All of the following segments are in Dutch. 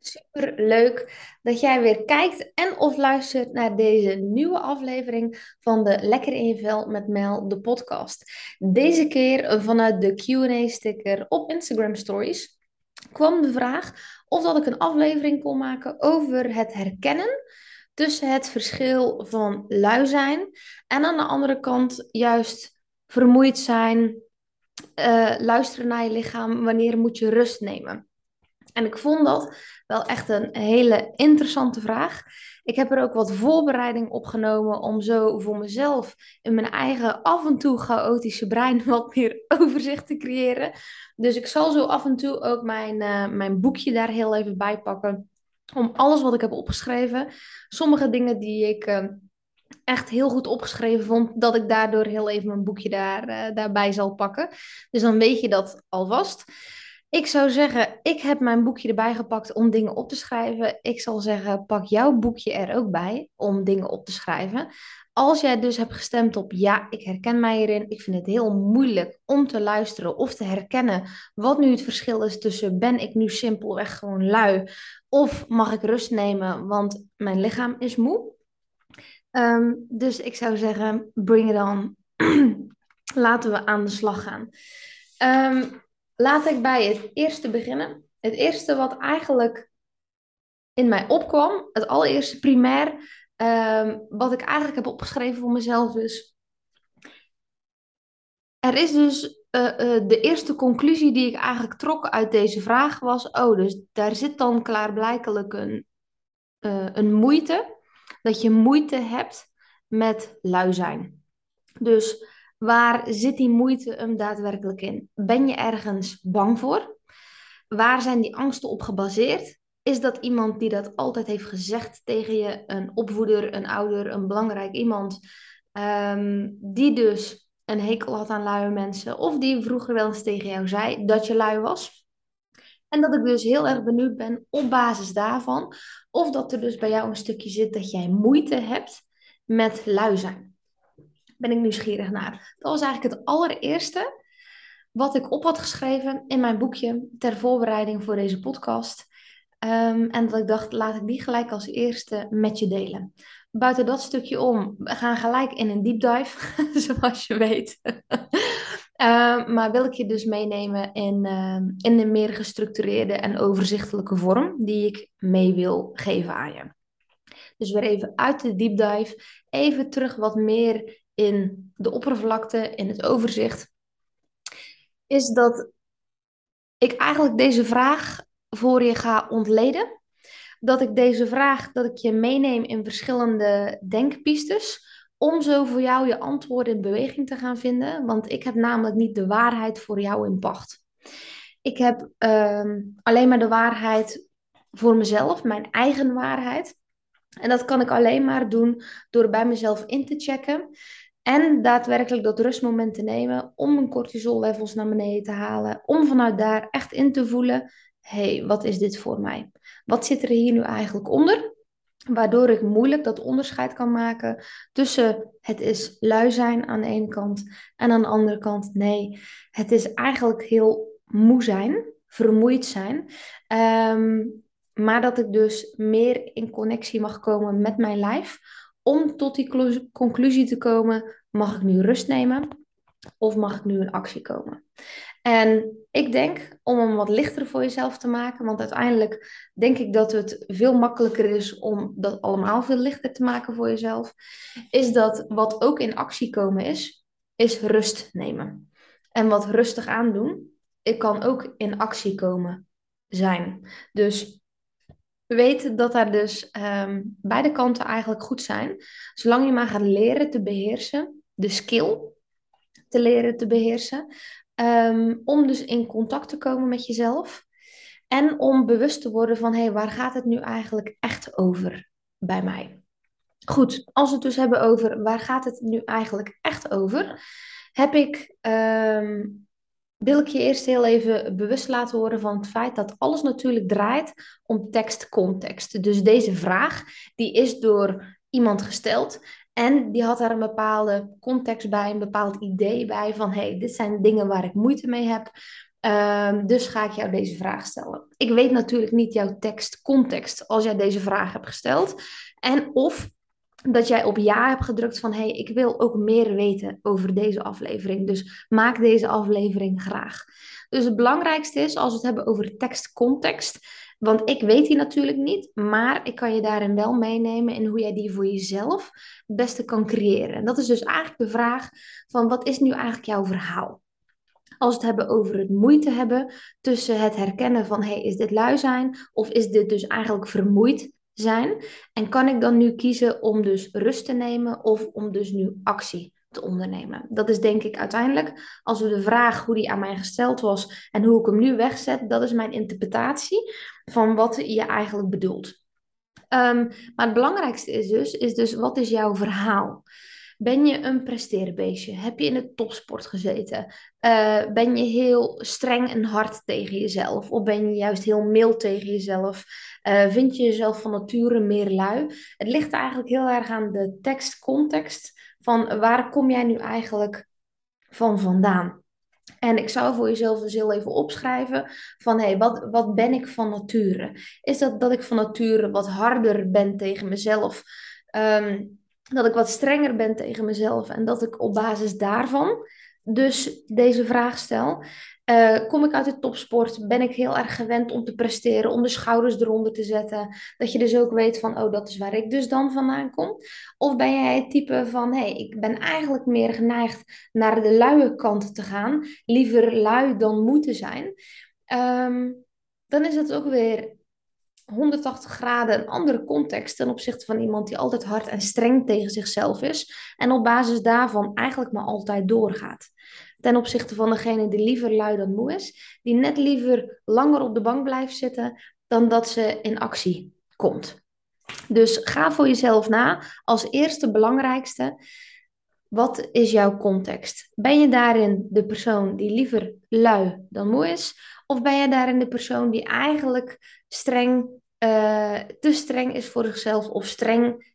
Super leuk dat jij weer kijkt en of luistert naar deze nieuwe aflevering van de Lekker in je vel met Mel, de podcast. Deze keer vanuit de Q&A-sticker op Instagram Stories kwam de vraag of dat ik een aflevering kon maken over het herkennen tussen het verschil van lui zijn en aan de andere kant juist vermoeid zijn, uh, luisteren naar je lichaam, wanneer moet je rust nemen. En ik vond dat wel echt een hele interessante vraag. Ik heb er ook wat voorbereiding op genomen om zo voor mezelf in mijn eigen af en toe chaotische brein wat meer overzicht te creëren. Dus ik zal zo af en toe ook mijn, uh, mijn boekje daar heel even bij pakken. Om alles wat ik heb opgeschreven. Sommige dingen die ik uh, echt heel goed opgeschreven vond, dat ik daardoor heel even mijn boekje daar, uh, daarbij zal pakken. Dus dan weet je dat alvast. Ik zou zeggen, ik heb mijn boekje erbij gepakt om dingen op te schrijven. Ik zal zeggen, pak jouw boekje er ook bij om dingen op te schrijven. Als jij dus hebt gestemd op ja, ik herken mij hierin. Ik vind het heel moeilijk om te luisteren of te herkennen wat nu het verschil is tussen ben ik nu simpelweg gewoon lui of mag ik rust nemen, want mijn lichaam is moe. Um, dus ik zou zeggen, bring it on. Laten we aan de slag gaan. Um, laat ik bij het eerste beginnen. Het eerste wat eigenlijk in mij opkwam, het allereerste primair, um, wat ik eigenlijk heb opgeschreven voor mezelf is. Er is dus uh, uh, de eerste conclusie die ik eigenlijk trok uit deze vraag was: oh, dus daar zit dan klaarblijkelijk een, uh, een moeite, dat je moeite hebt met lui zijn. Dus Waar zit die moeite hem daadwerkelijk in? Ben je ergens bang voor? Waar zijn die angsten op gebaseerd? Is dat iemand die dat altijd heeft gezegd tegen je, een opvoeder, een ouder, een belangrijk iemand, um, die dus een hekel had aan luie mensen, of die vroeger wel eens tegen jou zei dat je lui was? En dat ik dus heel erg benieuwd ben op basis daarvan, of dat er dus bij jou een stukje zit dat jij moeite hebt met lui zijn ben ik nieuwsgierig naar. Dat was eigenlijk het allereerste wat ik op had geschreven in mijn boekje ter voorbereiding voor deze podcast. Um, en dat ik dacht, laat ik die gelijk als eerste met je delen. Buiten dat stukje om, we gaan gelijk in een deep dive, zoals je weet. uh, maar wil ik je dus meenemen in, uh, in een meer gestructureerde en overzichtelijke vorm die ik mee wil geven aan je. Dus weer even uit de deep dive, even terug wat meer in de oppervlakte, in het overzicht, is dat ik eigenlijk deze vraag voor je ga ontleden. Dat ik deze vraag, dat ik je meeneem in verschillende denkpistes, om zo voor jou je antwoorden in beweging te gaan vinden. Want ik heb namelijk niet de waarheid voor jou in pacht. Ik heb uh, alleen maar de waarheid voor mezelf, mijn eigen waarheid. En dat kan ik alleen maar doen door bij mezelf in te checken. En daadwerkelijk dat rustmoment te nemen om mijn cortisol levels naar beneden te halen. Om vanuit daar echt in te voelen, hé, hey, wat is dit voor mij? Wat zit er hier nu eigenlijk onder? Waardoor ik moeilijk dat onderscheid kan maken tussen het is lui zijn aan de ene kant en aan de andere kant nee, het is eigenlijk heel moe zijn, vermoeid zijn. Um, maar dat ik dus meer in connectie mag komen met mijn lijf om tot die conclusie te komen, mag ik nu rust nemen of mag ik nu in actie komen? En ik denk om hem wat lichter voor jezelf te maken, want uiteindelijk denk ik dat het veel makkelijker is om dat allemaal veel lichter te maken voor jezelf, is dat wat ook in actie komen is, is rust nemen. En wat rustig aandoen, ik kan ook in actie komen zijn. Dus weet dat daar dus um, beide kanten eigenlijk goed zijn. Zolang je maar gaat leren te beheersen, de skill te leren te beheersen, um, om dus in contact te komen met jezelf en om bewust te worden van hé, hey, waar gaat het nu eigenlijk echt over bij mij? Goed, als we het dus hebben over waar gaat het nu eigenlijk echt over, heb ik um, wil ik je eerst heel even bewust laten worden van het feit dat alles natuurlijk draait om tekstcontext. Dus deze vraag, die is door iemand gesteld en die had daar een bepaalde context bij, een bepaald idee bij van hey, dit zijn dingen waar ik moeite mee heb. Ehm, dus ga ik jou deze vraag stellen. Ik weet natuurlijk niet jouw tekstcontext als jij deze vraag hebt gesteld. En of dat jij op ja hebt gedrukt van hey, ik wil ook meer weten over deze aflevering. Dus maak deze aflevering graag. Dus het belangrijkste is als we het hebben over tekstcontext. Want ik weet die natuurlijk niet, maar ik kan je daarin wel meenemen in hoe jij die voor jezelf het beste kan creëren. En dat is dus eigenlijk de vraag van wat is nu eigenlijk jouw verhaal? Als we het hebben over het moeite hebben tussen het herkennen van hey, is dit lui zijn of is dit dus eigenlijk vermoeid zijn? En kan ik dan nu kiezen om dus rust te nemen of om dus nu actie te ondernemen? Dat is denk ik uiteindelijk, als we de vraag hoe die aan mij gesteld was en hoe ik hem nu wegzet, dat is mijn interpretatie van wat je eigenlijk bedoelt. Um, maar het belangrijkste is dus, is dus, wat is jouw verhaal? Ben je een presteerbeestje? Heb je in de topsport gezeten? Uh, ben je heel streng en hard tegen jezelf? Of ben je juist heel mild tegen jezelf? Uh, vind je jezelf van nature meer lui? Het ligt eigenlijk heel erg aan de tekstcontext van waar kom jij nu eigenlijk van vandaan? En ik zou voor jezelf dus heel even opschrijven van hé, hey, wat, wat ben ik van nature? Is dat dat ik van nature wat harder ben tegen mezelf? Um, dat ik wat strenger ben tegen mezelf en dat ik op basis daarvan dus deze vraag stel. Uh, kom ik uit de topsport? Ben ik heel erg gewend om te presteren, om de schouders eronder te zetten? Dat je dus ook weet van, oh, dat is waar ik dus dan vandaan kom. Of ben jij het type van, hé, hey, ik ben eigenlijk meer geneigd naar de luie kant te gaan. Liever lui dan moeten zijn. Um, dan is het ook weer 180 graden een andere context ten opzichte van iemand die altijd hard en streng tegen zichzelf is en op basis daarvan eigenlijk maar altijd doorgaat. Ten opzichte van degene die liever lui dan moe is, die net liever langer op de bank blijft zitten dan dat ze in actie komt. Dus ga voor jezelf na als eerste belangrijkste. Wat is jouw context? Ben je daarin de persoon die liever lui dan moe is? Of ben je daarin de persoon die eigenlijk streng uh, te streng is voor zichzelf of streng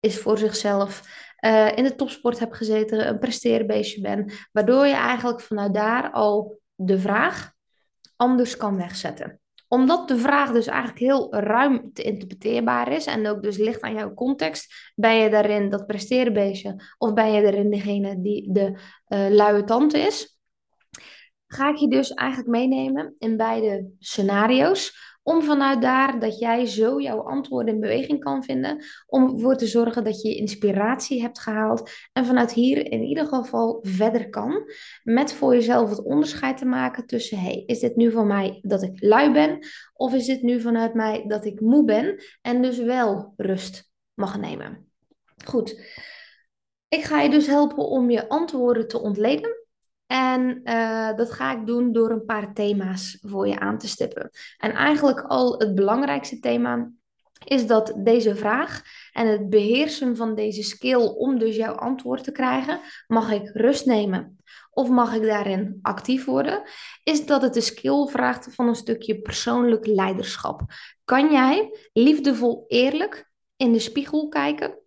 is voor zichzelf. Uh, in de topsport heb gezeten, een presteerbeestje ben, waardoor je eigenlijk vanuit daar al de vraag anders kan wegzetten. Omdat de vraag dus eigenlijk heel ruim te interpreteerbaar is en ook dus ligt aan jouw context, ben je daarin dat presteerbeestje of ben je daarin degene die de uh, luie tante is, ga ik je dus eigenlijk meenemen in beide scenario's om vanuit daar dat jij zo jouw antwoorden in beweging kan vinden. Om ervoor te zorgen dat je inspiratie hebt gehaald. En vanuit hier in ieder geval verder kan. Met voor jezelf het onderscheid te maken tussen: hey, is dit nu van mij dat ik lui ben? Of is dit nu vanuit mij dat ik moe ben? En dus wel rust mag nemen. Goed. Ik ga je dus helpen om je antwoorden te ontleden. En uh, dat ga ik doen door een paar thema's voor je aan te stippen. En eigenlijk al het belangrijkste thema is dat deze vraag en het beheersen van deze skill om dus jouw antwoord te krijgen, mag ik rust nemen of mag ik daarin actief worden, is dat het de skill vraagt van een stukje persoonlijk leiderschap. Kan jij liefdevol eerlijk in de spiegel kijken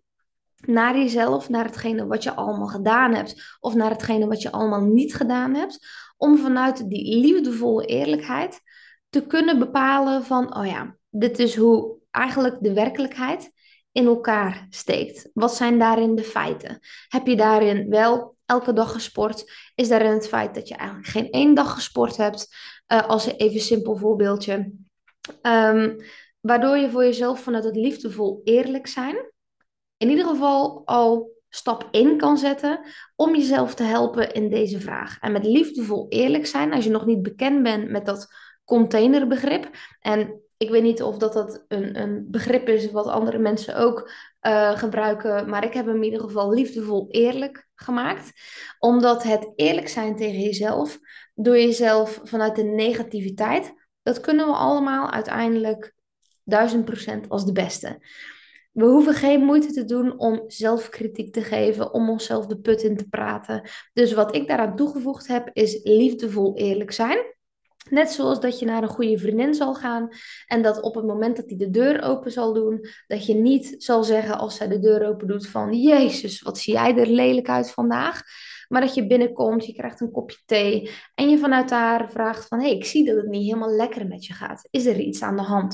naar jezelf, naar hetgene wat je allemaal gedaan hebt of naar hetgene wat je allemaal niet gedaan hebt, om vanuit die liefdevolle eerlijkheid te kunnen bepalen van, oh ja, dit is hoe eigenlijk de werkelijkheid in elkaar steekt. Wat zijn daarin de feiten? Heb je daarin wel elke dag gesport? Is daarin het feit dat je eigenlijk geen één dag gesport hebt? Uh, als een even simpel voorbeeldje. Um, waardoor je voor jezelf vanuit het liefdevol eerlijk zijn in ieder geval al stap in kan zetten om jezelf te helpen in deze vraag. En met liefdevol eerlijk zijn, als je nog niet bekend bent met dat containerbegrip. En ik weet niet of dat, dat een, een begrip is wat andere mensen ook uh, gebruiken, maar ik heb hem in ieder geval liefdevol eerlijk gemaakt. Omdat het eerlijk zijn tegen jezelf, door jezelf vanuit de negativiteit, dat kunnen we allemaal uiteindelijk duizend procent als de beste. We hoeven geen moeite te doen om zelfkritiek te geven, om onszelf de put in te praten. Dus wat ik daaraan toegevoegd heb, is liefdevol eerlijk zijn. Net zoals dat je naar een goede vriendin zal gaan en dat op het moment dat hij de deur open zal doen, dat je niet zal zeggen als zij de deur open doet van Jezus, wat zie jij er lelijk uit vandaag. Maar dat je binnenkomt, je krijgt een kopje thee en je vanuit daar vraagt van hé, hey, ik zie dat het niet helemaal lekker met je gaat. Is er iets aan de hand?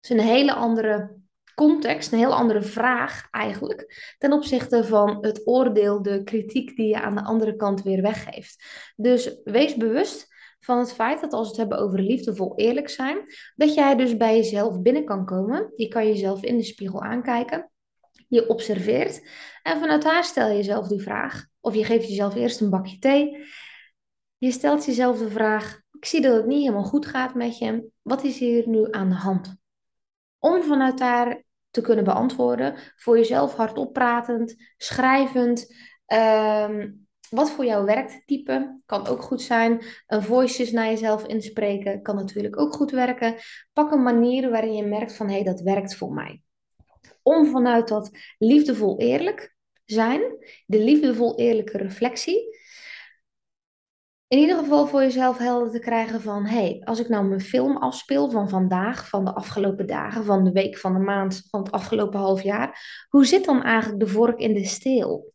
Dat is een hele andere context, een heel andere vraag eigenlijk, ten opzichte van het oordeel, de kritiek die je aan de andere kant weer weggeeft. Dus wees bewust van het feit dat als we het hebben over liefdevol eerlijk zijn, dat jij dus bij jezelf binnen kan komen. Je kan jezelf in de spiegel aankijken. Je observeert en vanuit daar stel je jezelf die vraag. Of je geeft jezelf eerst een bakje thee. Je stelt jezelf de vraag: Ik zie dat het niet helemaal goed gaat met je. Wat is hier nu aan de hand? Om vanuit daar te kunnen beantwoorden, voor jezelf hardop pratend, schrijvend, um, wat voor jou werkt, type, kan ook goed zijn. Een voices naar jezelf inspreken kan natuurlijk ook goed werken. Pak een manier waarin je merkt van hé, hey, dat werkt voor mij. Om vanuit dat liefdevol eerlijk zijn, de liefdevol eerlijke reflectie, in ieder geval voor jezelf helder te krijgen van, hé, hey, als ik nou mijn film afspeel van vandaag, van de afgelopen dagen, van de week, van de maand, van het afgelopen half jaar, hoe zit dan eigenlijk de vork in de steel?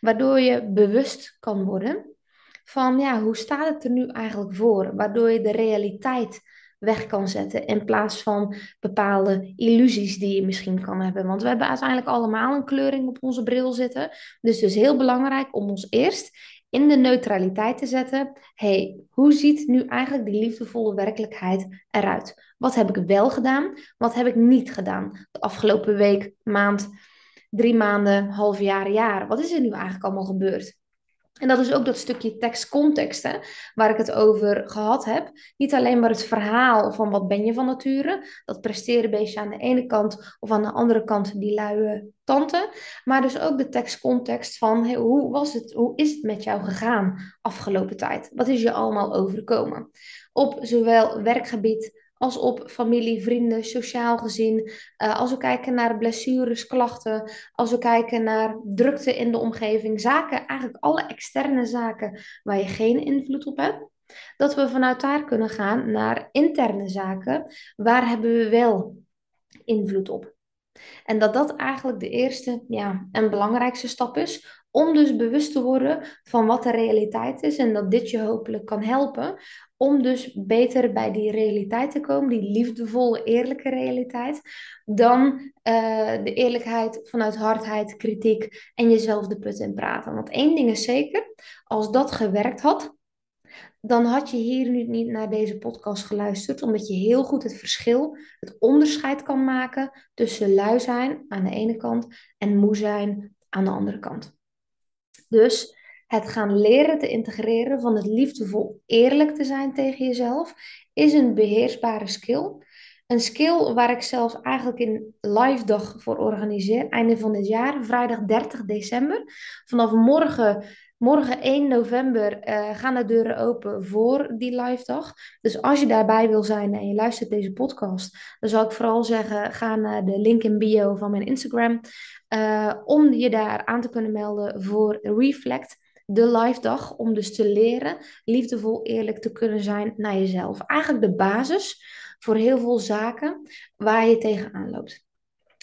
Waardoor je bewust kan worden van, ja, hoe staat het er nu eigenlijk voor? Waardoor je de realiteit weg kan zetten in plaats van bepaalde illusies die je misschien kan hebben. Want we hebben uiteindelijk allemaal een kleuring op onze bril zitten. Dus het is heel belangrijk om ons eerst in de neutraliteit te zetten. hey, hoe ziet nu eigenlijk die liefdevolle werkelijkheid eruit? Wat heb ik wel gedaan? Wat heb ik niet gedaan de afgelopen week, maand, drie maanden, half jaar, jaar? Wat is er nu eigenlijk allemaal gebeurd? En dat is ook dat stukje tekstcontext waar ik het over gehad heb. Niet alleen maar het verhaal van wat ben je van nature. Dat presteren beestje aan de ene kant of aan de andere kant die luie tante. Maar dus ook de tekstcontext van hoe, was het, hoe is het met jou gegaan afgelopen tijd? Wat is je allemaal overkomen? Op zowel werkgebied als op familie, vrienden, sociaal gezien. Uh, als we kijken naar blessures, klachten, als we kijken naar drukte in de omgeving, zaken, eigenlijk alle externe zaken waar je geen invloed op hebt. Dat we vanuit daar kunnen gaan naar interne zaken, waar hebben we wel invloed op. En dat dat eigenlijk de eerste ja, en belangrijkste stap is om dus bewust te worden van wat de realiteit is en dat dit je hopelijk kan helpen om dus beter bij die realiteit te komen, die liefdevolle, eerlijke realiteit, dan uh, de eerlijkheid vanuit hardheid, kritiek en jezelf de put in praten. Want één ding is zeker, als dat gewerkt had, dan had je hier nu niet naar deze podcast geluisterd, omdat je heel goed het verschil, het onderscheid kan maken tussen lui zijn aan de ene kant en moe zijn aan de andere kant. Dus het gaan leren te integreren van het liefdevol eerlijk te zijn tegen jezelf is een beheersbare skill. Een skill waar ik zelf eigenlijk in live dag voor organiseer, einde van dit jaar, vrijdag 30 december. Vanaf morgen Morgen 1 november uh, gaan de deuren open voor die live dag. Dus als je daarbij wil zijn en je luistert deze podcast, dan zou ik vooral zeggen: ga naar de link in bio van mijn Instagram. Uh, om je daar aan te kunnen melden voor Reflect, de live dag. Om dus te leren liefdevol eerlijk te kunnen zijn naar jezelf. Eigenlijk de basis voor heel veel zaken waar je tegenaan loopt.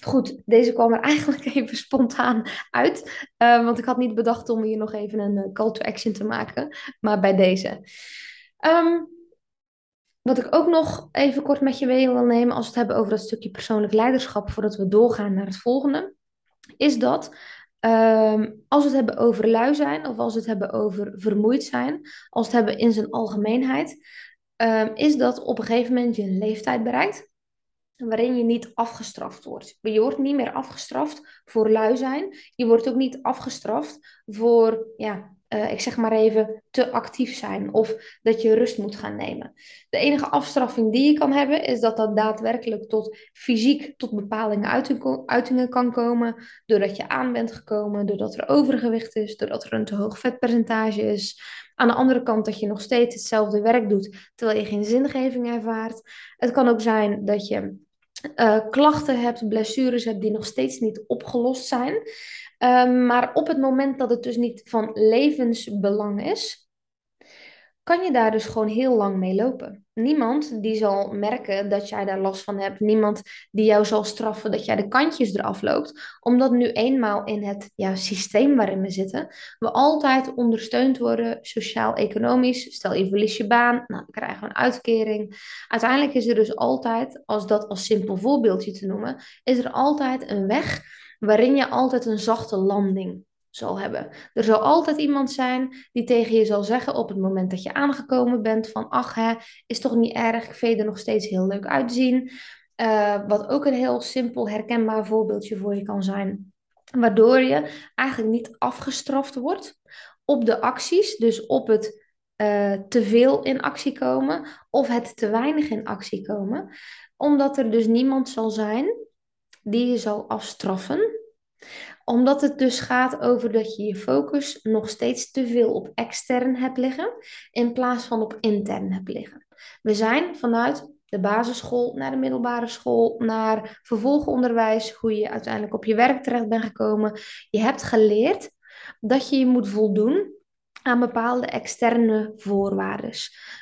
Goed, deze kwam er eigenlijk even spontaan uit. Uh, want ik had niet bedacht om hier nog even een uh, call to action te maken. Maar bij deze. Um, wat ik ook nog even kort met je wil nemen als we het hebben over dat stukje persoonlijk leiderschap, voordat we doorgaan naar het volgende, is dat um, als we het hebben over lui zijn of als we het hebben over vermoeid zijn, als we het hebben in zijn algemeenheid, um, is dat op een gegeven moment je een leeftijd bereikt waarin je niet afgestraft wordt. Je wordt niet meer afgestraft voor lui zijn. Je wordt ook niet afgestraft voor, ja, uh, ik zeg maar even, te actief zijn of dat je rust moet gaan nemen. De enige afstraffing die je kan hebben is dat dat daadwerkelijk tot fysiek tot bepalingen uitingen kan komen, doordat je aan bent gekomen, doordat er overgewicht is, doordat er een te hoog vetpercentage is. Aan de andere kant dat je nog steeds hetzelfde werk doet, terwijl je geen zingeving ervaart. Het kan ook zijn dat je uh, klachten hebt, blessures hebt die nog steeds niet opgelost zijn. Um, maar op het moment dat het dus niet van levensbelang is, kan je daar dus gewoon heel lang mee lopen. Niemand die zal merken dat jij daar last van hebt. Niemand die jou zal straffen dat jij de kantjes eraf loopt. Omdat nu eenmaal in het systeem waarin we zitten, we altijd ondersteund worden, sociaal-economisch. Stel je verlies je baan, nou, dan krijgen we een uitkering. Uiteindelijk is er dus altijd, als dat als simpel voorbeeldje te noemen, is er altijd een weg waarin je altijd een zachte landing zal hebben. Er zal altijd iemand zijn die tegen je zal zeggen op het moment dat je aangekomen bent van ach hè, is toch niet erg, ik vind er nog steeds heel leuk uitzien. Uh, wat ook een heel simpel herkenbaar voorbeeldje voor je kan zijn. Waardoor je eigenlijk niet afgestraft wordt op de acties, dus op het uh, te veel in actie komen of het te weinig in actie komen. Omdat er dus niemand zal zijn die je zal afstraffen omdat het dus gaat over dat je je focus nog steeds te veel op extern hebt liggen, in plaats van op intern hebt liggen. We zijn vanuit de basisschool naar de middelbare school, naar vervolgonderwijs, hoe je uiteindelijk op je werk terecht bent gekomen. Je hebt geleerd dat je je moet voldoen aan bepaalde externe voorwaarden.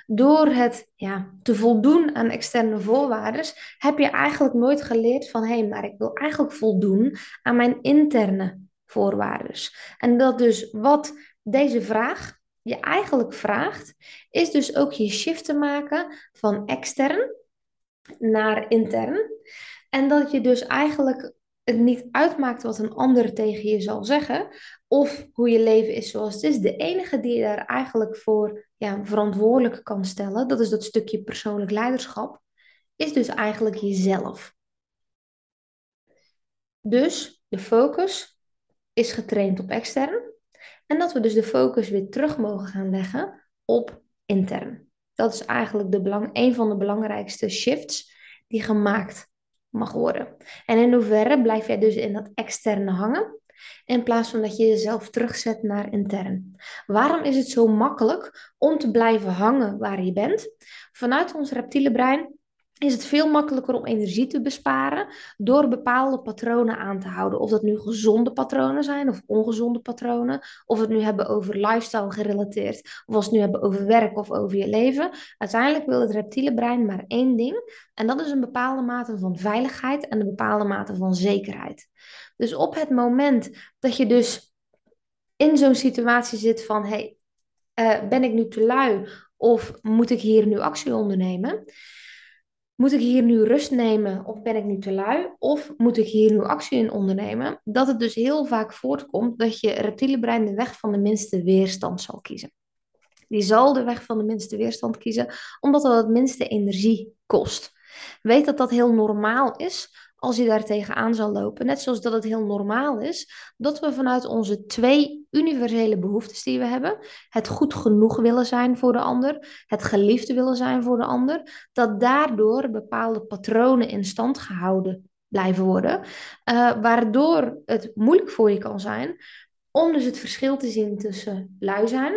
Door het ja, te voldoen aan externe voorwaarden heb je eigenlijk nooit geleerd van hé, hey, maar ik wil eigenlijk voldoen aan mijn interne voorwaarden. En dat dus wat deze vraag je eigenlijk vraagt, is dus ook je shift te maken van extern naar intern. En dat je dus eigenlijk het niet uitmaakt wat een ander tegen je zal zeggen, of hoe je leven is zoals het is. De enige die je daar eigenlijk voor ja, verantwoordelijk kan stellen, dat is dat stukje persoonlijk leiderschap, is dus eigenlijk jezelf. Dus de focus is getraind op extern. En dat we dus de focus weer terug mogen gaan leggen op intern. Dat is eigenlijk de belang, een van de belangrijkste shifts die gemaakt mag worden. En in hoeverre blijf jij dus in dat externe hangen, in plaats van dat je jezelf terugzet naar intern. Waarom is het zo makkelijk om te blijven hangen waar je bent? Vanuit ons reptiele brein is het veel makkelijker om energie te besparen door bepaalde patronen aan te houden. Of dat nu gezonde patronen zijn of ongezonde patronen. Of we het nu hebben over lifestyle gerelateerd. Of als we het nu hebben over werk of over je leven. Uiteindelijk wil het reptiele brein maar één ding. En dat is een bepaalde mate van veiligheid en een bepaalde mate van zekerheid. Dus op het moment dat je dus in zo'n situatie zit van... Hey, uh, ben ik nu te lui of moet ik hier nu actie ondernemen? moet ik hier nu rust nemen of ben ik nu te lui? Of moet ik hier nu actie in ondernemen? Dat het dus heel vaak voortkomt dat je reptiele brein de weg van de minste weerstand zal kiezen. Die zal de weg van de minste weerstand kiezen, omdat dat het minste energie kost. Weet dat dat heel normaal is, als je daar tegenaan zal lopen. Net zoals dat het heel normaal is dat we vanuit onze twee universele behoeftes die we hebben, het goed genoeg willen zijn voor de ander, het geliefde willen zijn voor de ander, dat daardoor bepaalde patronen in stand gehouden blijven worden, uh, waardoor het moeilijk voor je kan zijn om dus het verschil te zien tussen lui zijn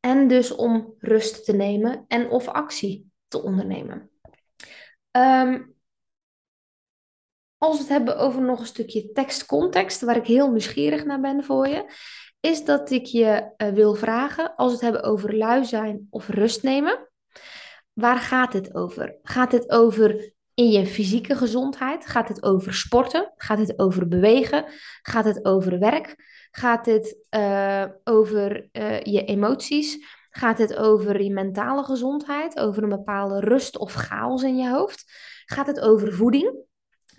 en dus om rust te nemen en of actie te ondernemen. Um, als we het hebben over nog een stukje tekstcontext, waar ik heel nieuwsgierig naar ben voor je, is dat ik je uh, wil vragen, als we het hebben over lui zijn of rust nemen, waar gaat het over? Gaat het over in je fysieke gezondheid? Gaat het over sporten? Gaat het over bewegen? Gaat het over werk? Gaat het uh, over uh, je emoties? Gaat het over je mentale gezondheid? Over een bepaalde rust of chaos in je hoofd? Gaat het over voeding?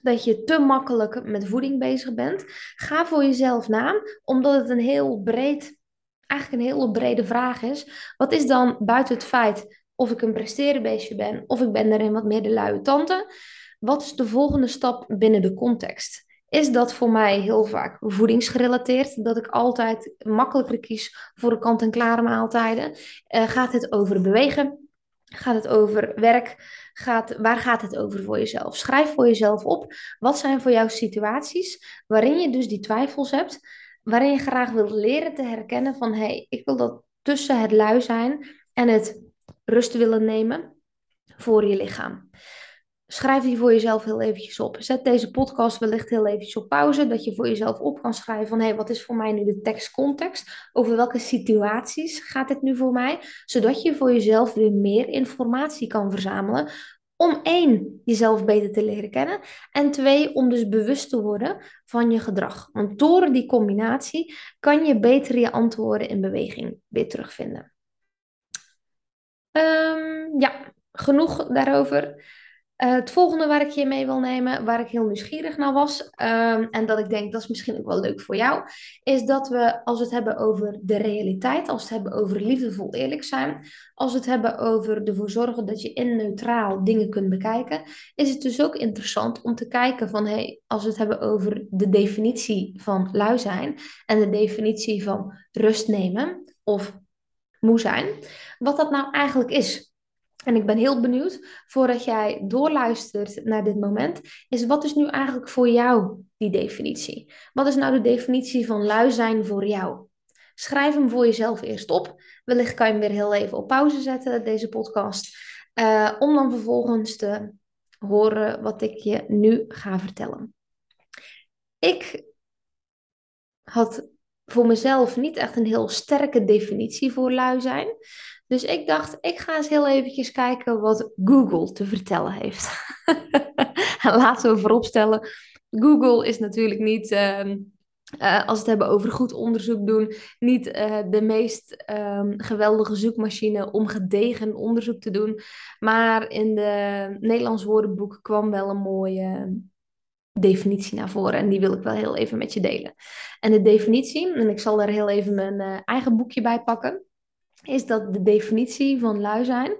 Dat je te makkelijk met voeding bezig bent. Ga voor jezelf na, omdat het een heel breed, eigenlijk een hele brede vraag is. Wat is dan buiten het feit of ik een presterenbeestje ben of ik ben daarin wat meer de luie tante? Wat is de volgende stap binnen de context? Is dat voor mij heel vaak voedingsgerelateerd? Dat ik altijd makkelijker kies voor de kant-en-klare maaltijden? Uh, gaat het over bewegen? Gaat het over werk? Gaat, waar gaat het over voor jezelf? Schrijf voor jezelf op. Wat zijn voor jou situaties waarin je dus die twijfels hebt, waarin je graag wilt leren te herkennen van hé, hey, ik wil dat tussen het lui zijn en het rust willen nemen voor je lichaam. Schrijf die voor jezelf heel eventjes op. Zet deze podcast wellicht heel eventjes op pauze, dat je voor jezelf op kan schrijven van hé, hey, wat is voor mij nu de tekstcontext? Over welke situaties gaat dit nu voor mij? Zodat je voor jezelf weer meer informatie kan verzamelen. Om één, jezelf beter te leren kennen. En twee, om dus bewust te worden van je gedrag. Want door die combinatie kan je beter je antwoorden in beweging weer terugvinden. Um, ja, genoeg daarover. Uh, het volgende waar ik je mee wil nemen, waar ik heel nieuwsgierig naar was, um, en dat ik denk dat is misschien ook wel leuk voor jou, is dat we als we het hebben over de realiteit, als we het hebben over liefdevol eerlijk zijn, als we het hebben over ervoor zorgen dat je in neutraal dingen kunt bekijken, is het dus ook interessant om te kijken van, hey, als we het hebben over de definitie van lui zijn en de definitie van rust nemen of moe zijn, wat dat nou eigenlijk is. En ik ben heel benieuwd, voordat jij doorluistert naar dit moment, is wat is nu eigenlijk voor jou die definitie? Wat is nou de definitie van lui zijn voor jou? Schrijf hem voor jezelf eerst op. Wellicht kan je hem weer heel even op pauze zetten, deze podcast. Uh, om dan vervolgens te horen wat ik je nu ga vertellen. Ik had voor mezelf niet echt een heel sterke definitie voor lui zijn. Dus ik dacht, ik ga eens heel eventjes kijken wat Google te vertellen heeft. laten we vooropstellen, Google is natuurlijk niet, ehm, eh, als we het hebben over goed onderzoek doen, niet uh, de meest ehm, geweldige zoekmachine om gedegen onderzoek te doen. Maar in de Nederlands woordenboek kwam wel een mooie definitie naar voren. En die wil ik wel heel even met je delen. En de definitie, en ik zal daar heel even mijn uh, eigen boekje bij pakken is dat de definitie van lui zijn,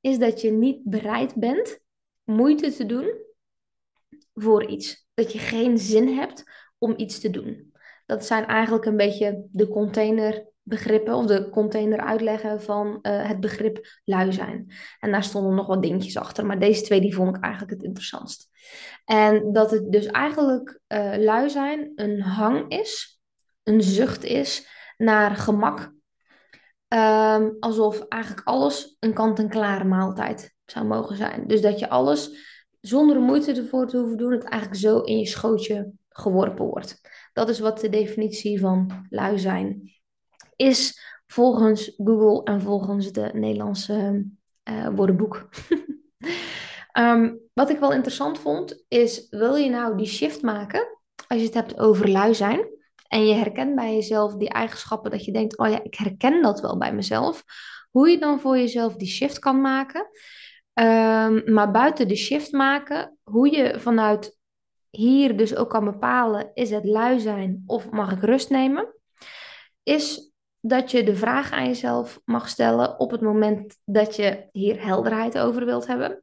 is dat je niet bereid bent moeite te doen voor iets. Dat je geen zin hebt om iets te doen. Dat zijn eigenlijk een beetje de containerbegrippen of de container uitleggen van uh, het begrip lui zijn. En daar stonden nog wat dingetjes achter, maar deze twee die vond ik eigenlijk het interessantst. En dat het dus eigenlijk uh, lui zijn een hang is, een zucht is naar gemak Ehm, alsof eigenlijk alles een kant-en-klare maaltijd zou mogen zijn. Dus dat je alles zonder moeite ervoor te hoeven doen, het eigenlijk zo in je schootje geworpen wordt. Dat is wat de definitie van lui zijn is volgens Google en volgens de Nederlandse uh, woordenboek. um, wat ik wel interessant vond, is wil je nou die shift maken als je het hebt over lui zijn? En je herkent bij jezelf die eigenschappen dat je denkt, oh ja, ik herken dat wel bij mezelf. Hoe je dan voor jezelf die shift kan maken. Um, maar buiten de shift maken, hoe je vanuit hier dus ook kan bepalen, is het lui zijn of mag ik rust nemen? Is dat je de vraag aan jezelf mag stellen op het moment dat je hier helderheid over wilt hebben.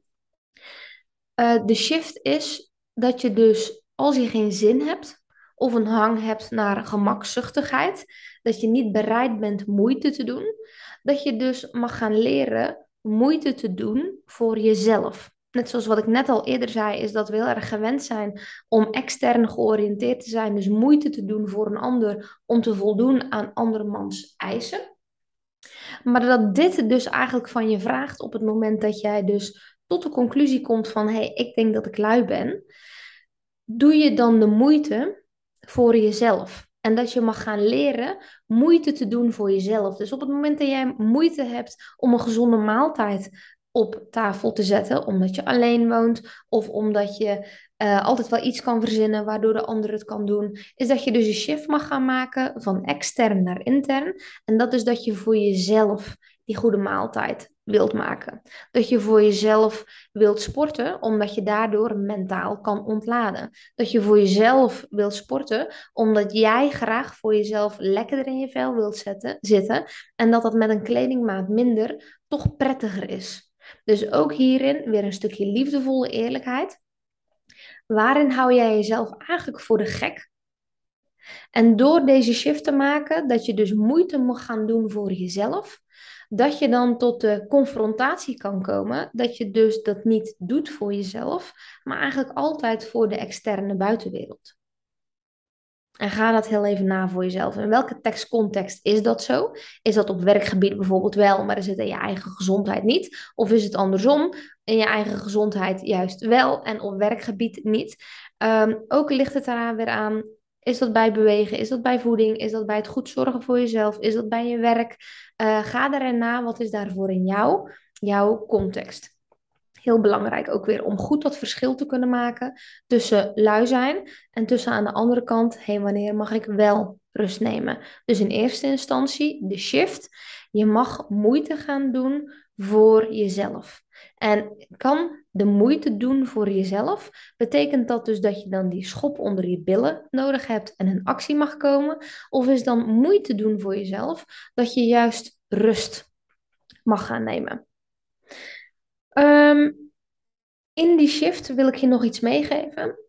Uh, de shift is dat je dus, als je geen zin hebt, of een hang hebt naar gemakzuchtigheid, dat je niet bereid bent moeite te doen, dat je dus mag gaan leren moeite te doen voor jezelf. Net zoals wat ik net al eerder zei, is dat we heel erg gewend zijn om extern georiënteerd te zijn, dus moeite te doen voor een ander om te voldoen aan andermans eisen. Maar dat dit dus eigenlijk van je vraagt op het moment dat jij dus tot de conclusie komt van hé, hey, ik denk dat ik lui ben, doe je dan de moeite voor jezelf. En dat je mag gaan leren moeite te doen voor jezelf. Dus op het moment dat jij moeite hebt om een gezonde maaltijd op tafel te zetten, omdat je alleen woont of omdat je uh, altijd wel iets kan verzinnen waardoor de ander het kan doen, is dat je dus een shift mag gaan maken van extern naar intern. En dat is dat je voor jezelf die goede maaltijd wilt maken. Dat je voor jezelf wilt sporten, omdat je daardoor mentaal kan ontladen. Dat je voor jezelf wilt sporten, omdat jij graag voor jezelf lekkerder in je vel wilt zetten, zitten. En dat dat met een kledingmaat minder toch prettiger is. Dus ook hierin weer een stukje liefdevolle eerlijkheid. Waarin hou jij jezelf eigenlijk voor de gek? En door deze shift te maken, dat je dus moeite mag gaan doen voor jezelf, dat je dan tot de confrontatie kan komen. Dat je dus dat niet doet voor jezelf, maar eigenlijk altijd voor de externe buitenwereld. En ga dat heel even na voor jezelf. In welke tekstcontext is dat zo? Is dat op werkgebied bijvoorbeeld wel, maar is het in je eigen gezondheid niet? Of is het andersom? In je eigen gezondheid juist wel en op werkgebied niet? Ehm, ook ligt het eraan weer aan is dat bij bewegen? Is dat bij voeding? Is dat bij het goed zorgen voor jezelf? Is dat bij je werk? Uh, ga erin na. Wat is daarvoor in jou? Jouw context. Heel belangrijk ook weer om goed dat verschil te kunnen maken tussen lui zijn en tussen aan de andere kant, hé, hey, wanneer mag ik wel rust nemen? Dus in eerste instantie de shift. Je mag moeite gaan doen voor jezelf. En kan de moeite doen voor jezelf, betekent dat dus dat je dan die schop onder je billen nodig hebt en een actie mag komen? Of is dan moeite doen voor jezelf dat je juist rust mag gaan nemen? Um, in die shift wil ik je nog iets meegeven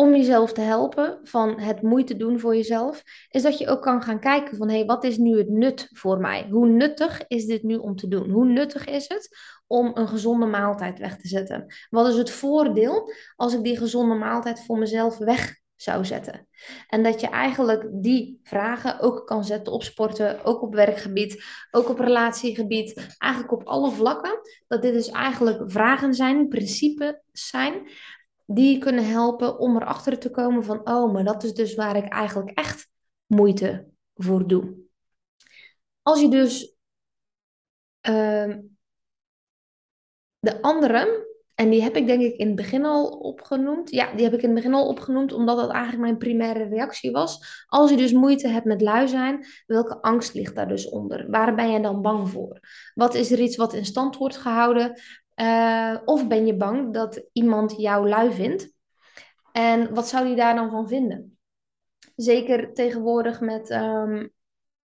om jezelf te helpen van het moeite doen voor jezelf, is dat je ook kan gaan kijken van hé, hey, wat is nu het nut voor mij? Hoe nuttig is dit nu om te doen? Hoe nuttig is het om een gezonde maaltijd weg te zetten? Wat is het voordeel als ik die gezonde maaltijd voor mezelf weg zou zetten? En dat je eigenlijk die vragen ook kan zetten op sporten, ook op werkgebied, ook op relatiegebied, eigenlijk op alle vlakken. Dat dit dus eigenlijk vragen zijn, principes zijn die kunnen helpen om erachter te komen van, oh, maar dat is dus waar ik eigenlijk echt moeite voor doe. Als je dus ehm, de andere, en die heb ik denk ik in het begin al opgenoemd. Ja, die heb ik in het begin al opgenoemd, omdat dat eigenlijk mijn primaire reactie was. Als je dus moeite hebt met lui zijn, welke angst ligt daar dus onder? Waar ben je dan bang voor? Wat is er iets wat in stand wordt gehouden? Uh, of ben je bang dat iemand jou lui vindt? En wat zou die daar dan van vinden? Zeker tegenwoordig met um,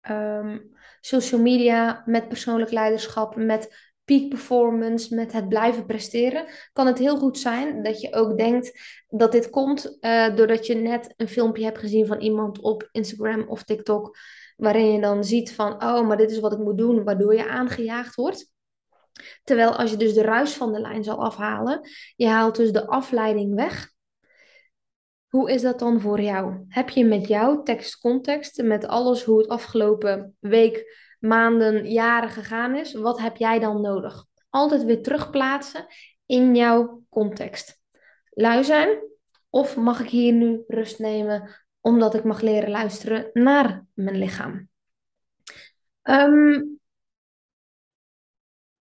um, social media, met persoonlijk leiderschap, met peak performance, met het blijven presteren, kan het heel goed zijn dat je ook denkt dat dit komt uh, doordat je net een filmpje hebt gezien van iemand op Instagram of TikTok, waarin je dan ziet van, oh, maar dit is wat ik moet doen, waardoor je aangejaagd wordt. Terwijl als je dus de ruis van de lijn zal afhalen, je haalt dus de afleiding weg. Hoe is dat dan voor jou? Heb je met jouw tekstcontext, met alles hoe het afgelopen week, maanden, jaren gegaan is, wat heb jij dan nodig? Altijd weer terugplaatsen in jouw context. Lui zijn of mag ik hier nu rust nemen omdat ik mag leren luisteren naar mijn lichaam? Um,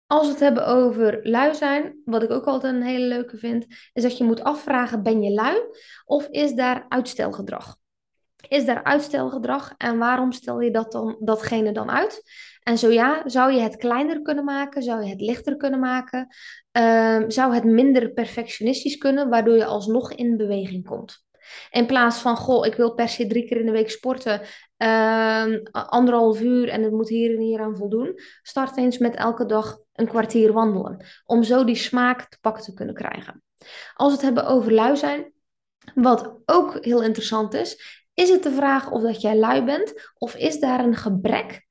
als we het hebben over lui zijn, wat ik ook altijd een hele leuke vind, is dat je moet afvragen: ben je lui of is daar uitstelgedrag? Is daar uitstelgedrag en waarom stel je dat dan, datgene dan uit? En zo ja, zou je het kleiner kunnen maken? Zou je het lichter kunnen maken? Ehm, zou het minder perfectionistisch kunnen, waardoor je alsnog in beweging komt? In plaats van, goh, ik wil per se drie keer in de week sporten, uh, anderhalf uur en het moet hier en hier aan voldoen. Start eens met elke dag een kwartier wandelen, om zo die smaak te pakken te kunnen krijgen. Als we het hebben over lui zijn, wat ook heel interessant is, is het de vraag of dat jij lui bent of is daar een gebrek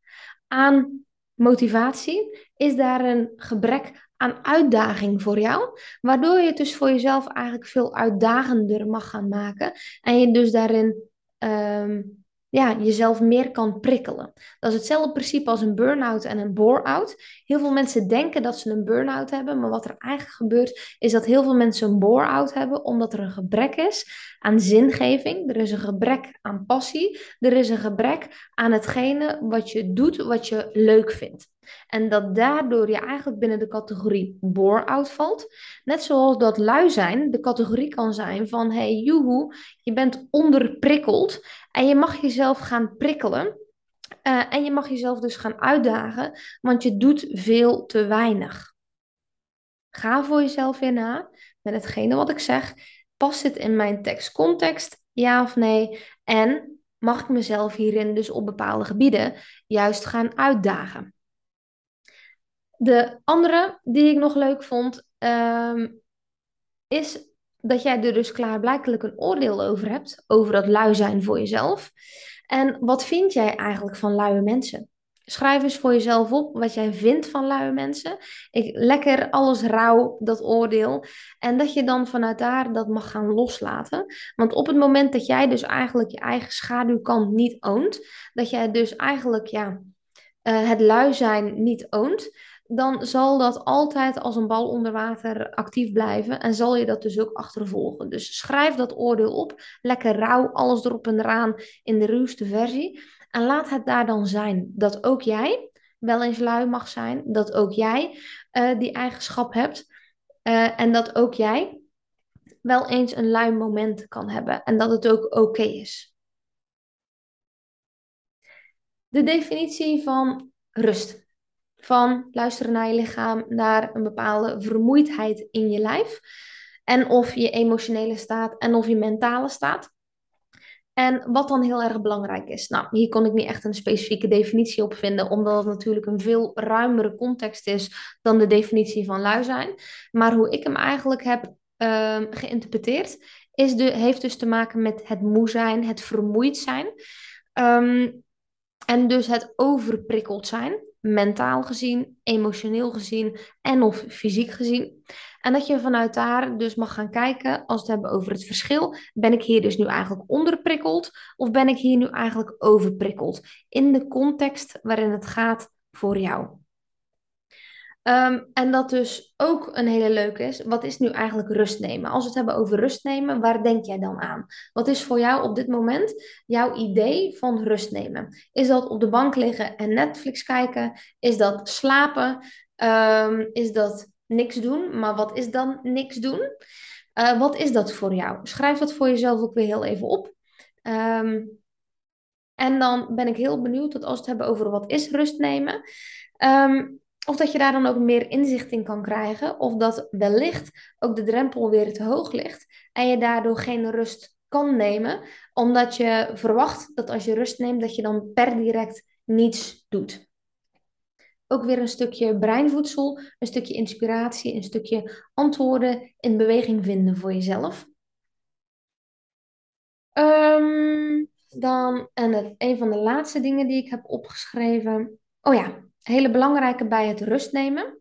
aan motivatie? Is daar een gebrek aan uitdaging voor jou, waardoor je het dus voor jezelf eigenlijk veel uitdagender mag gaan maken en je dus daarin um, ja, jezelf meer kan prikkelen. Dat is hetzelfde principe als een burn-out en een bore-out. Heel veel mensen denken dat ze een burn-out hebben, maar wat er eigenlijk gebeurt is dat heel veel mensen een bore-out hebben omdat er een gebrek is aan zingeving, er is een gebrek aan passie, er is een gebrek aan hetgene wat je doet, wat je leuk vindt. En dat daardoor je eigenlijk binnen de categorie bore-out valt. Net zoals dat lui zijn de categorie kan zijn van hey joehoe, je bent onderprikkeld en je mag jezelf gaan prikkelen. Uh, en je mag jezelf dus gaan uitdagen, want je doet veel te weinig. Ga voor jezelf weer na met hetgene wat ik zeg. Past dit in mijn tekstcontext? Ja of nee? En mag ik mezelf hierin dus op bepaalde gebieden juist gaan uitdagen? De andere die ik nog leuk vond, um, is dat jij er dus klaarblijkelijk een oordeel over hebt, over dat lui zijn voor jezelf. En wat vind jij eigenlijk van luie mensen? Schrijf eens voor jezelf op wat jij vindt van luie mensen. Ik, lekker alles rauw, dat oordeel. En dat je dan vanuit daar dat mag gaan loslaten. Want op het moment dat jij dus eigenlijk je eigen schaduwkant niet oont, dat jij dus eigenlijk ja, uh, het lui zijn niet oont, dan zal dat altijd als een bal onder water actief blijven en zal je dat dus ook achtervolgen. Dus schrijf dat oordeel op, lekker rauw, alles erop en eraan in de ruwste versie. En laat het daar dan zijn dat ook jij wel eens lui mag zijn, dat ook jij uh, die eigenschap hebt uh, en dat ook jij wel eens een lui moment kan hebben en dat het ook oké is. De definitie van rust van luisteren naar je lichaam, naar een bepaalde vermoeidheid in je lijf. En of je emotionele staat en of je mentale staat. En wat dan heel erg belangrijk is. Nou, hier kon ik niet echt een specifieke definitie op vinden, omdat het natuurlijk een veel ruimere context is dan de definitie van lui zijn. Maar hoe ik hem eigenlijk heb uh, geïnterpreteerd, is de, heeft dus te maken met het moe zijn, het vermoeid zijn. Um, en dus het overprikkeld zijn mentaal gezien, emotioneel gezien en of fysiek gezien. En dat je vanuit daar dus mag gaan kijken, als we het hebben over het verschil, ben ik hier dus nu eigenlijk onderprikkeld of ben ik hier nu eigenlijk overprikkeld in de context waarin het gaat voor jou. Ehm, en dat dus ook een hele leuke is. Wat is nu eigenlijk rust nemen? Als we het hebben over rust nemen, waar denk jij dan aan? Wat is voor jou op dit moment jouw idee van rust nemen? Is dat op de bank liggen en Netflix kijken? Is dat slapen? Ehm, is dat niks doen? Maar wat is dan niks doen? Uh, wat is dat voor jou? Schrijf dat voor jezelf ook weer heel even op. Um, en dan ben ik heel benieuwd dat als we het hebben over wat is rust nemen. Of dat je daar dan ook meer inzicht in kan krijgen. Of dat wellicht ook de drempel weer te hoog ligt. En je daardoor geen rust kan nemen. Omdat je verwacht dat als je rust neemt, dat je dan per direct niets doet. Ook weer een stukje breinvoedsel, een stukje inspiratie, een stukje antwoorden in beweging vinden voor jezelf. Ehm, dan, en het, een van de laatste dingen die ik heb opgeschreven. Oh ja, hele belangrijke bij het rust nemen.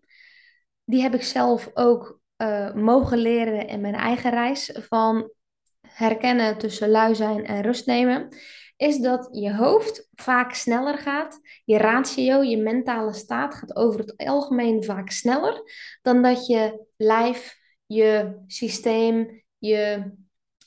Die heb ik zelf ook uh, mogen leren in mijn eigen reis van herkennen tussen lui zijn en rust nemen. Is dat je hoofd vaak sneller gaat. Je ratio, je mentale staat gaat over het algemeen vaak sneller dan dat je lijf, je systeem, je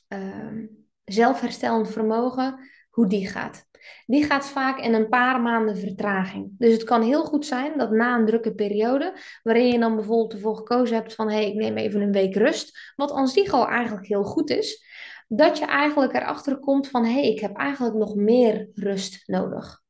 uh, zelfherstellend vermogen, hoe die gaat die gaat vaak in een paar maanden vertraging. Dus het kan heel goed zijn dat na een drukke periode, waarin je dan bijvoorbeeld ervoor gekozen hebt van hé, hey, ik neem even een week rust, wat aan zich al eigenlijk heel goed is, dat je eigenlijk erachter komt van hé, hey, ik heb eigenlijk nog meer rust nodig.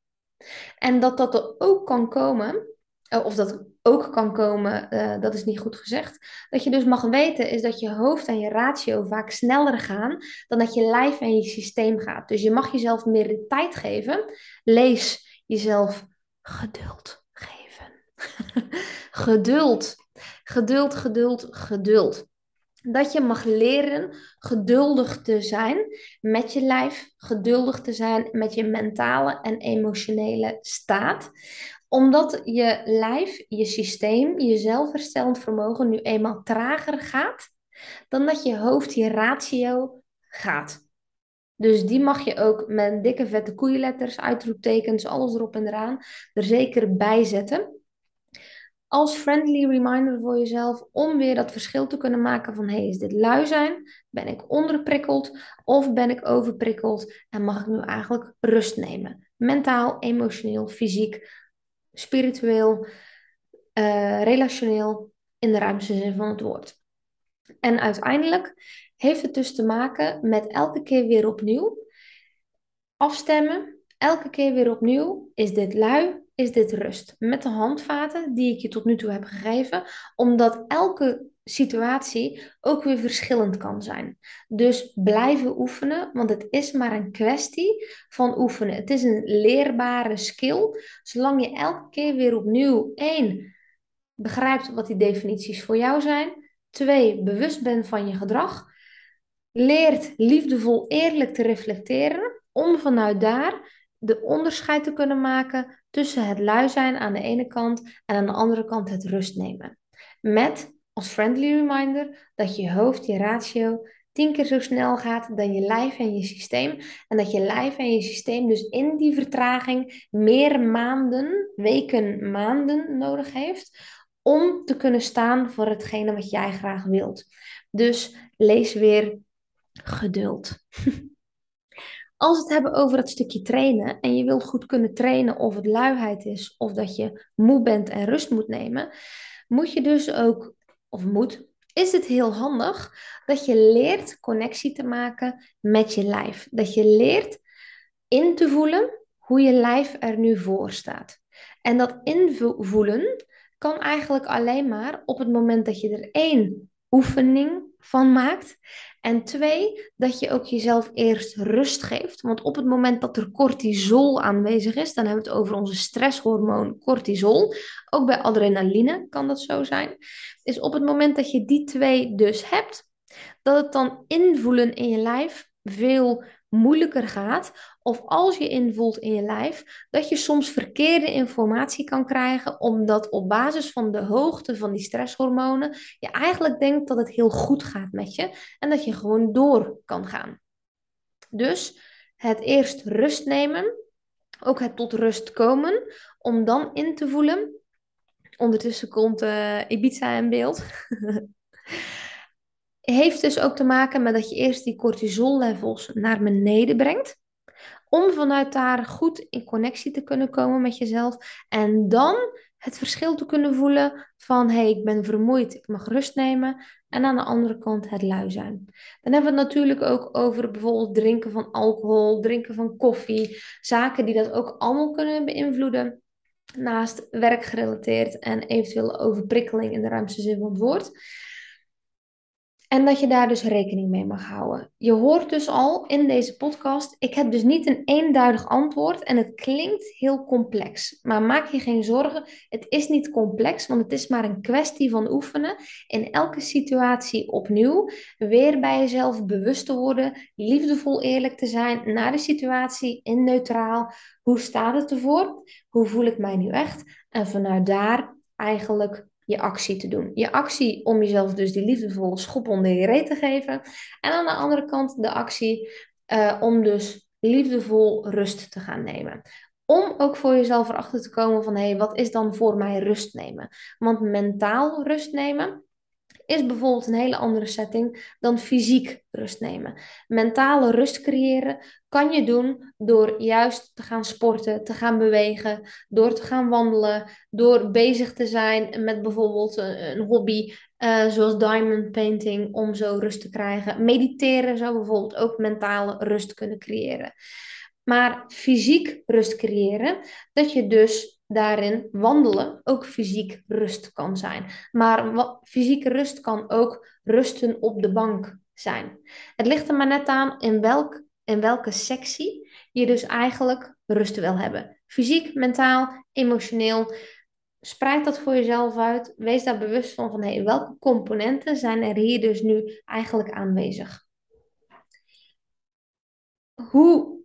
En dat dat er ook kan komen, eh, of dat ook kan komen, uh, dat is niet goed gezegd. Dat je dus mag weten is dat je hoofd en je ratio vaak sneller gaan dan dat je lijf en je systeem gaat. Dus je mag jezelf meer tijd geven. Lees jezelf geduld geven. geduld. Geduld, geduld, geduld. Dat je mag leren geduldig te zijn met je lijf, geduldig te zijn met je mentale en emotionele staat omdat je lijf, je systeem, je zelfherstellend vermogen nu eenmaal trager gaat dan dat je hoofd, je ratio gaat. Dus die mag je ook met dikke vette koeienletters, uitroeptekens, alles erop en eraan, er zeker bij zetten. Als friendly reminder voor jezelf om weer dat verschil te kunnen maken van hey, is dit lui zijn? Ben ik onderprikkeld of ben ik overprikkeld? En mag ik nu eigenlijk rust nemen? Mentaal, emotioneel, fysiek, spiritueel, uh, relationeel, in de ruimste zin van het woord. En uiteindelijk heeft het dus te maken met elke keer weer opnieuw afstemmen. Elke keer weer opnieuw, is dit lui, is dit rust? Met de handvaten die ik je tot nu toe heb gegeven, omdat elke situatie ook weer verschillend kan zijn. Dus blijven oefenen, want het is maar een kwestie van oefenen. Het is een leerbare skill, zolang je elke keer weer opnieuw één begrijpt wat die definities voor jou zijn, twee bewust bent van je gedrag, leert liefdevol eerlijk te reflecteren om vanuit daar de onderscheid te kunnen maken tussen het lui zijn aan de ene kant en aan de andere kant het rust nemen. Met als friendly reminder dat je hoofd, je ratio, tien keer zo snel gaat dan je lijf en je systeem. En dat je lijf en je systeem dus in die vertraging meer maanden, weken, maanden nodig heeft om te kunnen staan voor hetgene wat jij graag wilt. Dus lees weer geduld. Als we het hebben over het stukje trainen en je wilt goed kunnen trainen of het luiheid is of dat je moe bent en rust moet nemen, moet je dus ook, of moet, is het heel handig dat je leert connectie te maken met je lijf. Dat je leert in te voelen hoe je lijf er nu voor staat. En dat invoelen kan eigenlijk alleen maar op het moment dat je er één oefening van maakt. En twee, dat je ook jezelf eerst rust geeft. Want op het moment dat er cortisol aanwezig is, dan hebben we het over onze stresshormoon cortisol. Ook bij adrenaline kan dat zo zijn. Is op het moment dat je die twee dus hebt, dat het dan invoelen in je lijf veel moeilijker gaat, of als je invoelt in je lijf, dat je soms verkeerde informatie kan krijgen, omdat op basis van de hoogte van die stresshormonen je eigenlijk denkt dat het heel goed gaat met je en dat je gewoon door kan gaan. Dus het eerst rust nemen, ook het tot rust komen, om dan in te voelen. Ondertussen komt uh, Ibiza in beeld. heeft dus ook te maken met dat je eerst die cortisol-levels naar beneden brengt. Om vanuit daar goed in connectie te kunnen komen met jezelf. En dan het verschil te kunnen voelen van hé, hey, ik ben vermoeid, ik mag rust nemen. En aan de andere kant het lui zijn. Dan hebben we het natuurlijk ook over bijvoorbeeld drinken van alcohol, drinken van koffie. Zaken die dat ook allemaal kunnen beïnvloeden. Naast werkgerelateerd en eventueel overprikkeling in de ruimste zin van het woord. En dat je daar dus rekening mee mag houden. Je hoort dus al in deze podcast, ik heb dus niet een eenduidig antwoord en het klinkt heel complex. Maar maak je geen zorgen, het is niet complex, want het is maar een kwestie van oefenen. In elke situatie opnieuw, weer bij jezelf bewust te worden, liefdevol eerlijk te zijn naar de situatie, in neutraal. Hoe staat het ervoor? Hoe voel ik mij nu echt? En vanuit daar eigenlijk je actie te doen. Je actie om jezelf dus die liefdevolle schop onder je te geven. En aan de andere kant de actie uh, om dus liefdevol rust te gaan nemen. Om ook voor jezelf erachter te komen van hé, hey, wat is dan voor mij rust nemen? Want mentaal rust nemen is bijvoorbeeld een hele andere setting dan fysiek rust nemen. Mentale rust creëren kan je doen door juist te gaan sporten, te gaan bewegen, door te gaan wandelen, door bezig te zijn met bijvoorbeeld een, hobby uh, zoals diamond painting om zo rust te krijgen. Mediteren zou bijvoorbeeld ook mentale rust kunnen creëren. Maar fysiek rust creëren, dat je dus daarin wandelen ook fysiek rust kan zijn. Maar fysieke rust kan ook rusten op de bank zijn. Het ligt er maar net aan in, welk, in welke sectie je dus eigenlijk rust wil hebben. Fysiek, mentaal, emotioneel. Spreid dat voor jezelf uit. Wees daar bewust van, van hey, welke componenten zijn er hier dus nu eigenlijk aanwezig. Hoe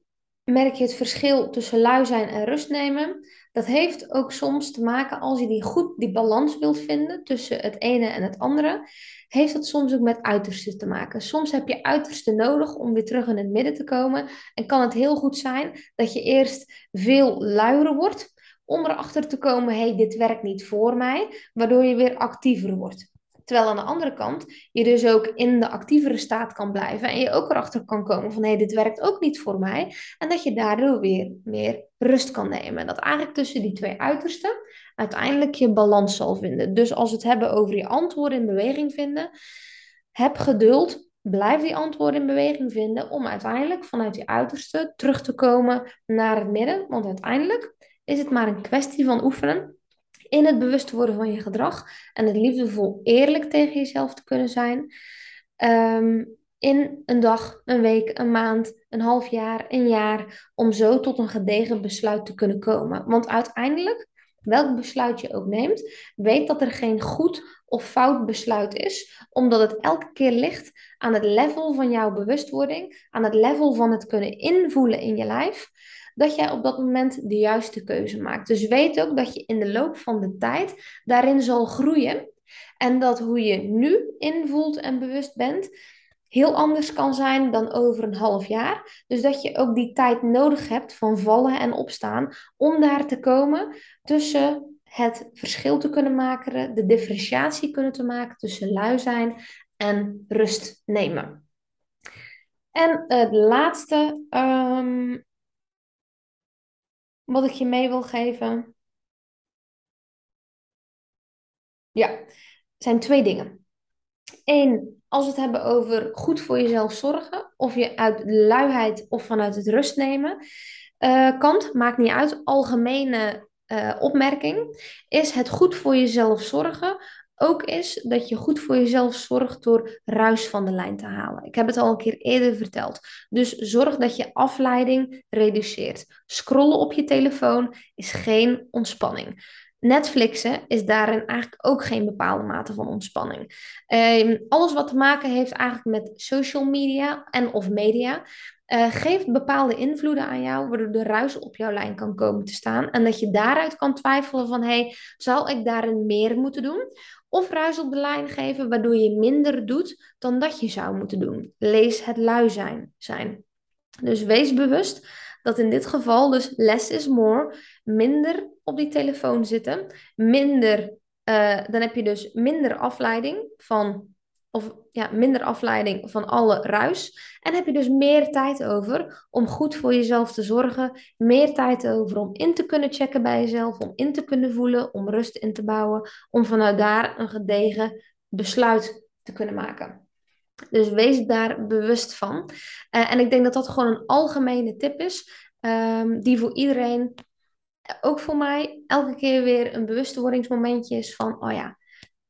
merk je het verschil tussen lui zijn en rust nemen? Dat heeft ook soms te maken, als je die goed die balans wilt vinden tussen het ene en het andere, heeft dat soms ook met uitersten te maken. Soms heb je uitersten nodig om weer terug in het midden te komen. En kan het heel goed zijn dat je eerst veel luier wordt om erachter te komen, hey, dit werkt niet voor mij, waardoor je weer actiever wordt. Terwijl aan de andere kant je dus ook in de actievere staat kan blijven en je ook erachter kan komen van hé, hey, dit werkt ook niet voor mij. En dat je daardoor weer meer rust kan nemen. En dat eigenlijk tussen die twee uitersten uiteindelijk je balans zal vinden. Dus als we het hebben over je antwoorden in beweging vinden, heb geduld. Blijf die antwoorden in beweging vinden om uiteindelijk vanuit die uiterste terug te komen naar het midden. Want uiteindelijk is het maar een kwestie van oefenen in het bewust worden van je gedrag en het liefdevol eerlijk tegen jezelf te kunnen zijn. Ehm, in een dag, een week, een maand, een half jaar, een jaar, om zo tot een gedegen besluit te kunnen komen. Want uiteindelijk welk besluit je ook neemt, weet dat er geen goed of fout besluit is, omdat het elke keer ligt aan het level van jouw bewustwording, aan het level van het kunnen invoelen in je lijf, dat jij op dat moment de juiste keuze maakt. Dus weet ook dat je in de loop van de tijd daarin zal groeien en dat hoe je nu invoelt en bewust bent, heel anders kan zijn dan over een half jaar. Dus dat je ook die tijd nodig hebt van vallen en opstaan om daar te komen tussen het verschil te kunnen maken, de differentiatie kunnen te maken tussen lui zijn en rust nemen. En het laatste um, wat ik je mee wil geven. Ja, zijn twee dingen. Eén, als we het hebben over goed voor jezelf zorgen, of je uit luiheid of vanuit het rust nemen uh, kant, maakt niet uit, algemene uh, opmerking, is het goed voor jezelf zorgen ook is dat je goed voor jezelf zorgt door ruis van de lijn te halen. Ik heb het al een keer eerder verteld. Dus zorg dat je afleiding reduceert. Scrollen op je telefoon is geen ontspanning. Netflixen is daarin eigenlijk ook geen bepaalde mate van ontspanning. Ehm, alles wat te maken heeft eigenlijk met social media en of media, uh, geeft bepaalde invloeden aan jou, waardoor de ruis op jouw lijn kan komen te staan. En dat je daaruit kan twijfelen van, hey, zal ik daarin meer moeten doen? Of ruis op de lijn geven, waardoor je minder doet dan dat je zou moeten doen. Lees het lui zijn. zijn. Dus wees bewust dat in dit geval dus less is more, minder op die telefoon zitten, minder, uh, dan heb je dus minder afleiding van of ja, minder afleiding van alle ruis. En heb je dus meer tijd over om goed voor jezelf te zorgen. Meer tijd over om in te kunnen checken bij jezelf, om in te kunnen voelen, om rust in te bouwen, om vanuit daar een gedegen besluit te kunnen maken. Dus wees daar bewust van. Uh, en ik denk dat dat gewoon een algemene tip is, um, die voor iedereen, ook voor mij, elke keer weer een bewustwordingsmomentje is van, oh ja,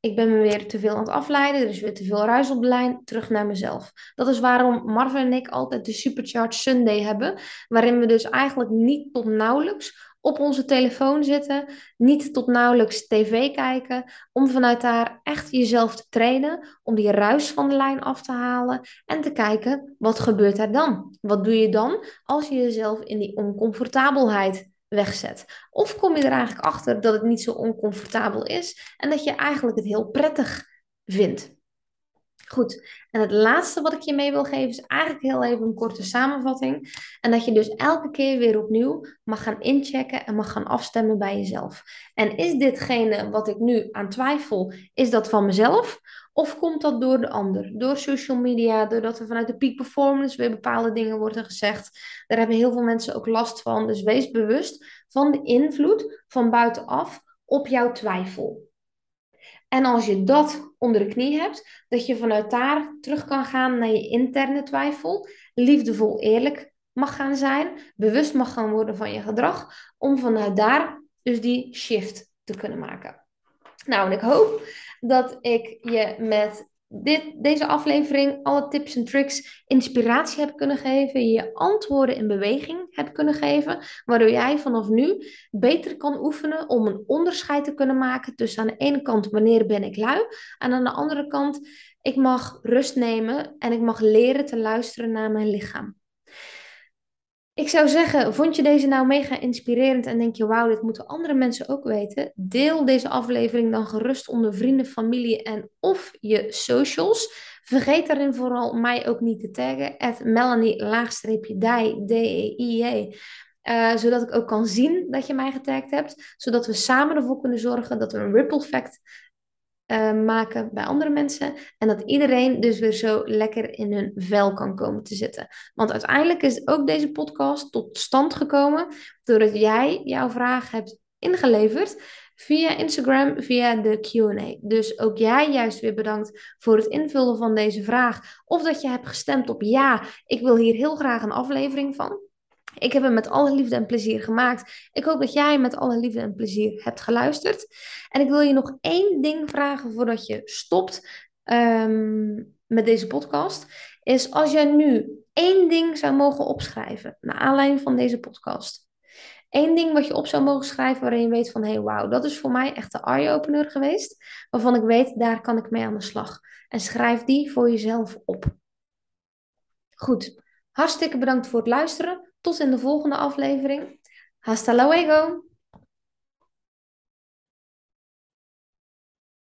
ik ben me weer te veel aan het afleiden. Er is weer te veel ruis op de lijn. Terug naar mezelf. Dat is waarom Marvin en ik altijd de Supercharged Sunday hebben. Waarin we dus eigenlijk niet tot nauwelijks op onze telefoon zitten. Niet tot nauwelijks tv kijken. Om vanuit daar echt jezelf te trainen. Om die ruis van de lijn af te halen. En te kijken, wat gebeurt er dan? Wat doe je dan als je jezelf in die oncomfortabelheid wegzet. Of kom je er eigenlijk achter dat het niet zo oncomfortabel is en dat je eigenlijk het heel prettig vindt. Goed, en het laatste wat ik je mee wil geven is eigenlijk heel even een korte samenvatting. En dat je dus elke keer weer opnieuw mag gaan inchecken en mag gaan afstemmen bij jezelf. En is ditgene wat ik nu aan twijfel, is dat van mezelf? Of komt dat door de ander? Door social media, doordat er vanuit de peak performance weer bepaalde dingen worden gezegd. Daar hebben heel veel mensen ook last van. Dus wees bewust van de invloed van buitenaf op jouw twijfel. En als je dat onder de knie hebt, dat je vanuit daar terug kan gaan naar je interne twijfel, liefdevol eerlijk mag gaan zijn, bewust mag gaan worden van je gedrag, om vanuit daar dus die shift te kunnen maken. Nou, en ik hoop dat ik je met dit, deze aflevering alle tips en tricks inspiratie heb kunnen geven, je antwoorden in beweging heb kunnen geven, waardoor jij vanaf nu beter kan oefenen om een onderscheid te kunnen maken tussen aan de ene kant wanneer ben ik lui en aan de andere kant ik mag rust nemen en ik mag leren te luisteren naar mijn lichaam. Ik zou zeggen, vond je deze nou mega inspirerend en denk je, wauw, dit moeten andere mensen ook weten? Deel deze aflevering dan gerust onder vrienden, familie en of je socials. Vergeet daarin vooral mij ook niet te taggen, at Melanie laagstreepje D-E-I-J. Uh, zodat ik ook kan zien dat je mij getagd hebt. Zodat we samen ervoor kunnen zorgen dat we een ripple effect uh, maken bij andere mensen. En dat iedereen dus weer zo lekker in hun vel kan komen te zitten. Want uiteindelijk is ook deze podcast tot stand gekomen doordat jij jouw vraag hebt ingeleverd via Instagram, via de QA. Dus ook jij juist weer bedankt voor het invullen van deze vraag. Of dat je hebt gestemd op ja, ik wil hier heel graag een aflevering van. Ik heb hem met alle liefde en plezier gemaakt. Ik hoop dat jij met alle liefde en plezier hebt geluisterd. En ik wil je nog één ding vragen voordat je stopt ehm, met deze podcast. Is als jij nu één ding zou mogen opschrijven naar aanleiding van deze podcast. Eén ding wat je op zou mogen schrijven waarin je weet van, hé, hey, wauw, dat is voor mij echt de eye-opener geweest. Waarvan ik weet, daar kan ik mee aan de slag. En schrijf die voor jezelf op. Goed, hartstikke bedankt voor het luisteren. Tot in de volgende aflevering. Hasta luego!